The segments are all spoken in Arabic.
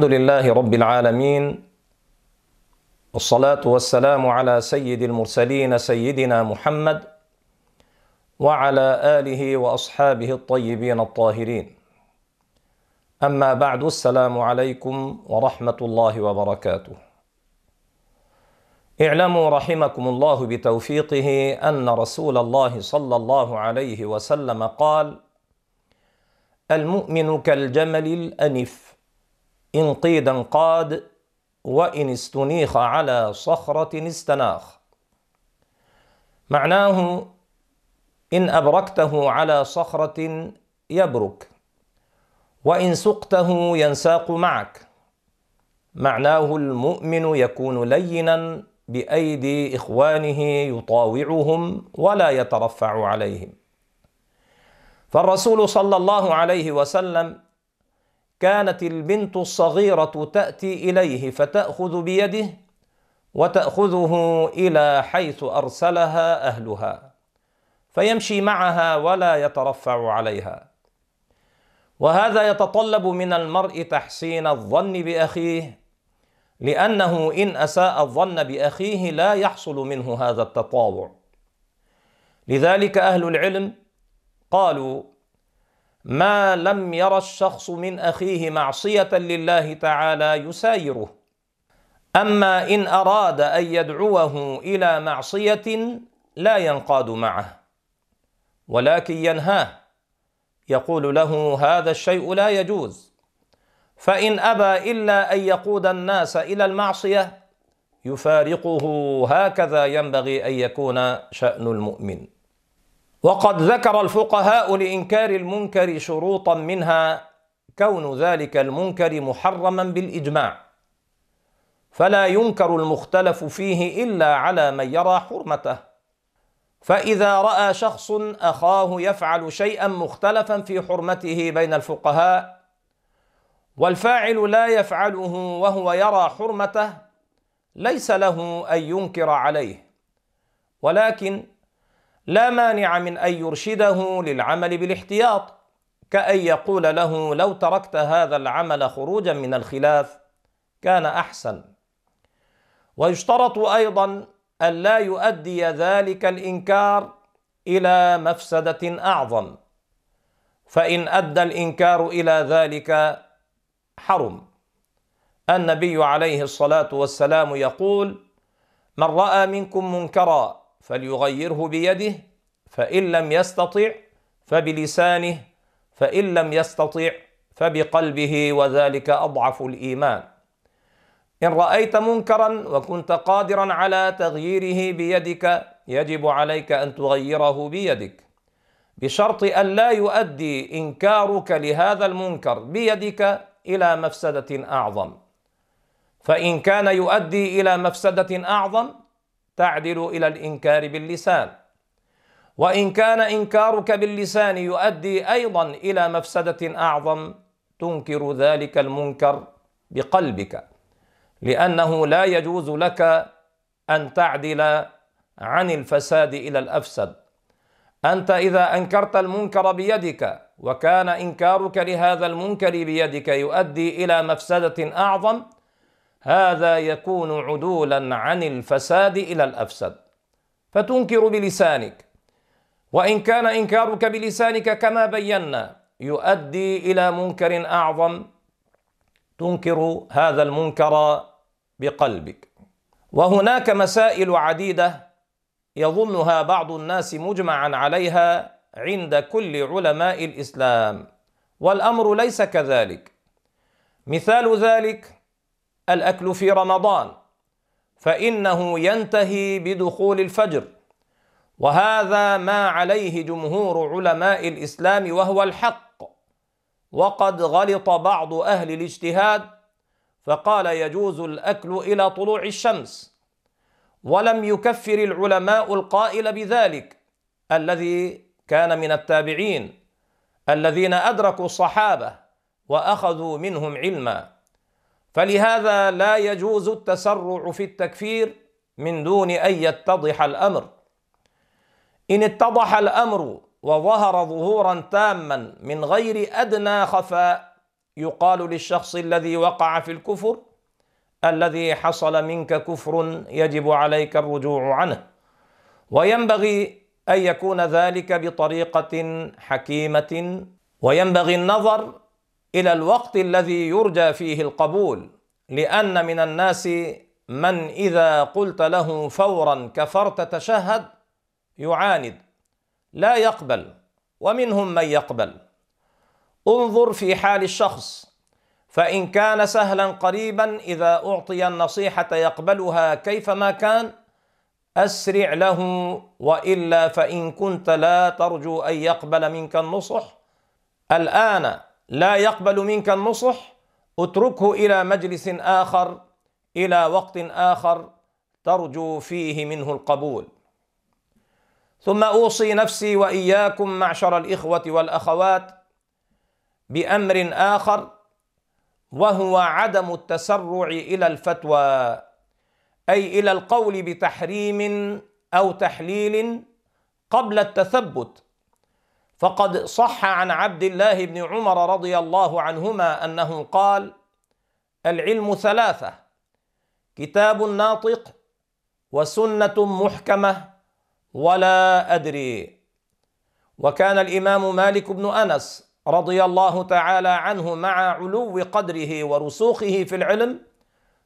الحمد لله رب العالمين والصلاة والسلام على سيد المرسلين سيدنا محمد وعلى آله وأصحابه الطيبين الطاهرين أما بعد السلام عليكم ورحمة الله وبركاته اعلموا رحمكم الله بتوفيقه أن رسول الله صلى الله عليه وسلم قال المؤمن كالجمل الأنف إن قيدا قاد وإن استنيخ على صخرة استناخ. معناه إن أبركته على صخرة يبرك وإن سقته ينساق معك. معناه المؤمن يكون لينا بأيدي إخوانه يطاوعهم ولا يترفع عليهم. فالرسول صلى الله عليه وسلم كانت البنت الصغيرة تأتي إليه فتأخذ بيده وتأخذه إلى حيث أرسلها أهلها فيمشي معها ولا يترفع عليها. وهذا يتطلب من المرء تحسين الظن بأخيه لأنه إن أساء الظن بأخيه لا يحصل منه هذا التطاوع. لذلك أهل العلم قالوا ما لم ير الشخص من أخيه معصية لله تعالى يسايره. أما إن أراد أن يدعوه إلى معصية لا ينقاد معه ولكن ينهاه. يقول له هذا الشيء لا يجوز. فإن أبى إلا أن يقود الناس إلى المعصية يفارقه هكذا ينبغي أن يكون شأن المؤمن. وقد ذكر الفقهاء لإنكار المنكر شروطا منها كون ذلك المنكر محرما بالإجماع. فلا ينكر المختلف فيه إلا على من يرى حرمته. فإذا رأى شخص أخاه يفعل شيئا مختلفا في حرمته بين الفقهاء والفاعل لا يفعله وهو يرى حرمته ليس له أن ينكر عليه. ولكن لا مانع من أن يرشده للعمل بالاحتياط كأن يقول له لو تركت هذا العمل خروجا من الخلاف كان أحسن. ويشترط أيضا أن لا يؤدي ذلك الإنكار إلى مفسدة أعظم فإن أدى الإنكار إلى ذلك حرم. النبي عليه الصلاة والسلام يقول من رأى منكم منكرا فليغيره بيده فإن لم يستطع فبلسانه فإن لم يستطع فبقلبه وذلك أضعف الإيمان. إن رأيت منكرا وكنت قادرا على تغييره بيدك يجب عليك أن تغيره بيدك. بشرط أن لا يؤدي إنكارك لهذا المنكر بيدك إلى مفسدة أعظم. فإن كان يؤدي إلى مفسدة أعظم تعدل إلى الإنكار باللسان. وإن كان إنكارك باللسان يؤدي أيضا إلى مفسدة أعظم تنكر ذلك المنكر بقلبك لأنه لا يجوز لك أن تعدل عن الفساد إلى الأفسد. أنت إذا أنكرت المنكر بيدك وكان إنكارك لهذا المنكر بيدك يؤدي إلى مفسدة أعظم هذا يكون عدولا عن الفساد إلى الأفسد. فتنكر بلسانك. وإن كان إنكارك بلسانك كما بينا يؤدي إلى منكر أعظم. تنكر هذا المنكر بقلبك. وهناك مسائل عديدة يظنها بعض الناس مجمعا عليها عند كل علماء الإسلام. والأمر ليس كذلك. مثال ذلك الأكل في رمضان فإنه ينتهي بدخول الفجر. وهذا ما عليه جمهور علماء الإسلام وهو الحق. وقد غلط بعض أهل الاجتهاد فقال يجوز الأكل إلى طلوع الشمس. ولم يكفر العلماء القائل بذلك الذي كان من التابعين الذين أدركوا الصحابة وأخذوا منهم علما. فلهذا لا يجوز التسرع في التكفير من دون أن يتضح الأمر. إن اتضح الأمر وظهر ظهورا تاما من غير أدنى خفاء يقال للشخص الذي وقع في الكفر الذي حصل منك كفر يجب عليك الرجوع عنه. وينبغي أن يكون ذلك بطريقة حكيمة وينبغي النظر إلى الوقت الذي يرجى فيه القبول لأن من الناس من إذا قلت له فورا كفرت تشهد يعاند لا يقبل ومنهم من يقبل. انظر في حال الشخص فإن كان سهلا قريبا إذا أعطي النصيحة يقبلها كيفما كان أسرع له وإلا فإن كنت لا ترجو أن يقبل منك النصح. الآن لا يقبل منك النصح اتركه إلى مجلس آخر إلى وقت آخر ترجو فيه منه القبول. ثم أوصي نفسي وإياكم معشر الإخوة والأخوات بأمر آخر وهو عدم التسرع إلى الفتوى أي إلى القول بتحريم أو تحليل قبل التثبت. فقد صح عن عبد الله بن عمر رضي الله عنهما أنه قال العلم ثلاثة كتاب ناطق وسنة محكمة ولا أدري. وكان الإمام مالك بن أنس رضي الله تعالى عنه مع علو قدره ورسوخه في العلم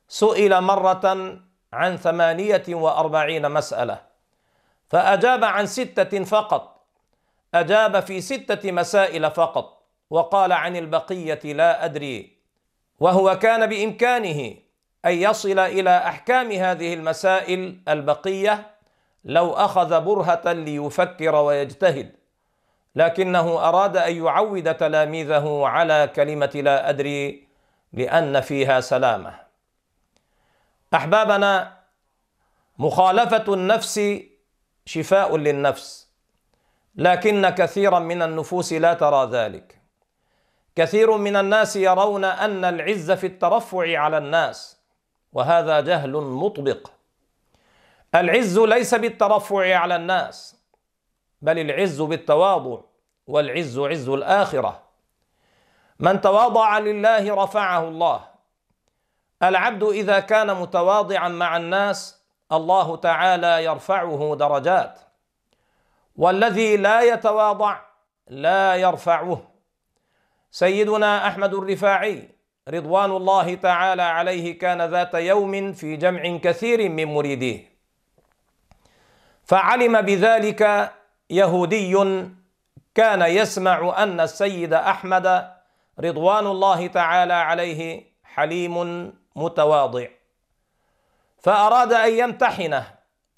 سئل مرة عن ثمانية وأربعين مسألة فأجاب عن ستة فقط. أجاب في ستة مسائل فقط وقال عن البقية لا أدري وهو كان بإمكانه أن يصل إلى أحكام هذه المسائل البقية لو أخذ برهة ليفكر ويجتهد لكنه أراد أن يعود تلاميذه على كلمة لا أدري لأن فيها سلامة. أحبابنا مخالفة النفس شفاء للنفس. لكن كثيرا من النفوس لا ترى ذلك. كثير من الناس يرون أن العز في الترفع على الناس وهذا جهل مطبق. العز ليس بالترفع على الناس بل العز بالتواضع والعز عز الآخرة. من تواضع لله رفعه الله. العبد إذا كان متواضعا مع الناس الله تعالى يرفعه درجات. والذي لا يتواضع لا يرفعه. سيدنا أحمد الرفاعي رضوان الله تعالى عليه كان ذات يوم في جمع كثير من مريديه. فعلم بذلك يهودي كان يسمع أن السيد أحمد رضوان الله تعالى عليه حليم متواضع. فأراد أن يمتحنه.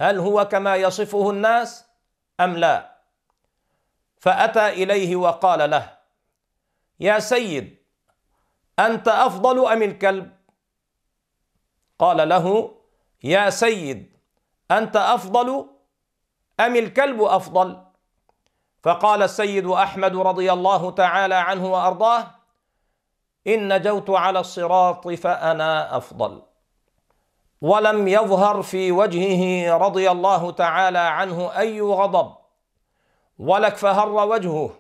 هل هو كما يصفه الناس؟ أم لا؟ فأتى إليه وقال له يا سيد أنت أفضل أم الكلب؟ قال له يا سيد أنت أفضل أم الكلب أفضل؟ فقال السيد أحمد رضي الله تعالى عنه وأرضاه إن نجوت على الصراط فأنا أفضل. ولم يظهر في وجهه رضي الله تعالى عنه أي غضب. ولا اكفهر وجهه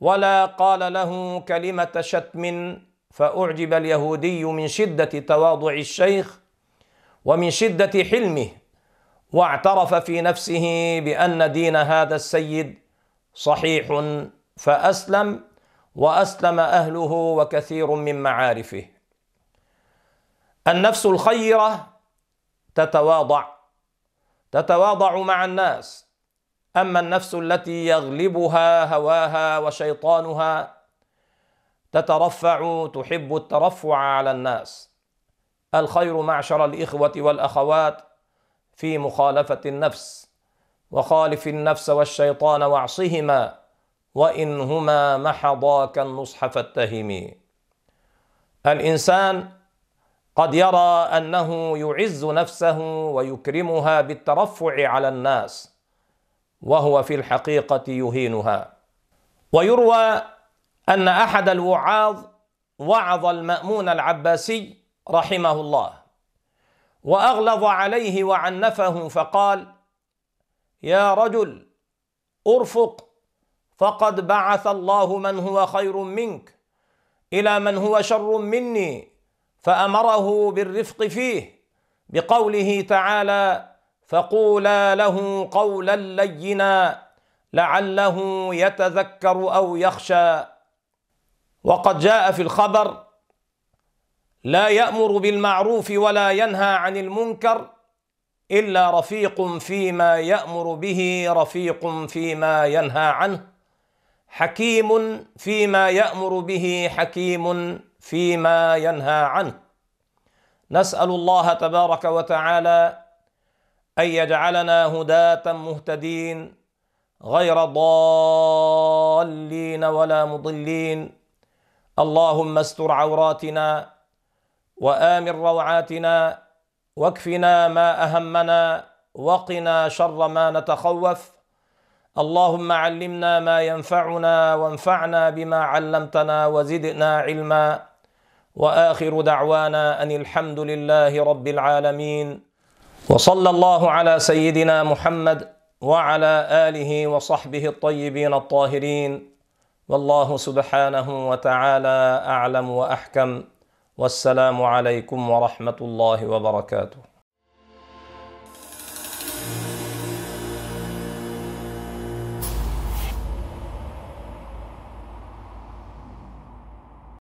ولا قال له كلمة شتم فأعجب اليهودي من شدة تواضع الشيخ ومن شدة حلمه واعترف في نفسه بأن دين هذا السيد صحيح فأسلم وأسلم أهله وكثير من معارفه. النفس الخيرة تتواضع تتواضع مع الناس. أما النفس التي يغلبها هواها وشيطانها تترفع تحب الترفع على الناس. الخير معشر الإخوة والأخوات في مخالفة النفس وخالف النفس والشيطان واعصهما وانهما محضاك النصح فاتهمي الإنسان قد يرى أنه يعز نفسه ويكرمها بالترفع على الناس وهو في الحقيقة يهينها. ويروى أن أحد الوعاظ وعظ المأمون العباسي رحمه الله وأغلظ عليه وعنفه فقال يا رجل أرفق فقد بعث الله من هو خير منك إلى من هو شر مني فأمره بالرفق فيه بقوله تعالى فقولا له قولا لينا لعله يتذكر أو يخشى. وقد جاء في الخبر لا يأمر بالمعروف ولا ينهى عن المنكر إلا رفيق فيما يأمر به رفيق فيما ينهى عنه حكيم فيما يأمر به حكيم فيما ينهى عنه. نسأل الله تبارك وتعالى أن يجعلنا هداة مهتدين غير ضالين ولا مضلين. اللهم استر عوراتنا وآمن روعاتنا واكفنا ما أهمنا وقنا شر ما نتخوف. اللهم علمنا ما ينفعنا وانفعنا بما علمتنا وزدنا علما. وآخر دعوانا أن الحمد لله رب العالمين وصلى الله على سيدنا محمد وعلى آله وصحبه الطيبين الطاهرين. والله سبحانه وتعالى أعلم وأحكم. والسلام عليكم ورحمة الله وبركاته.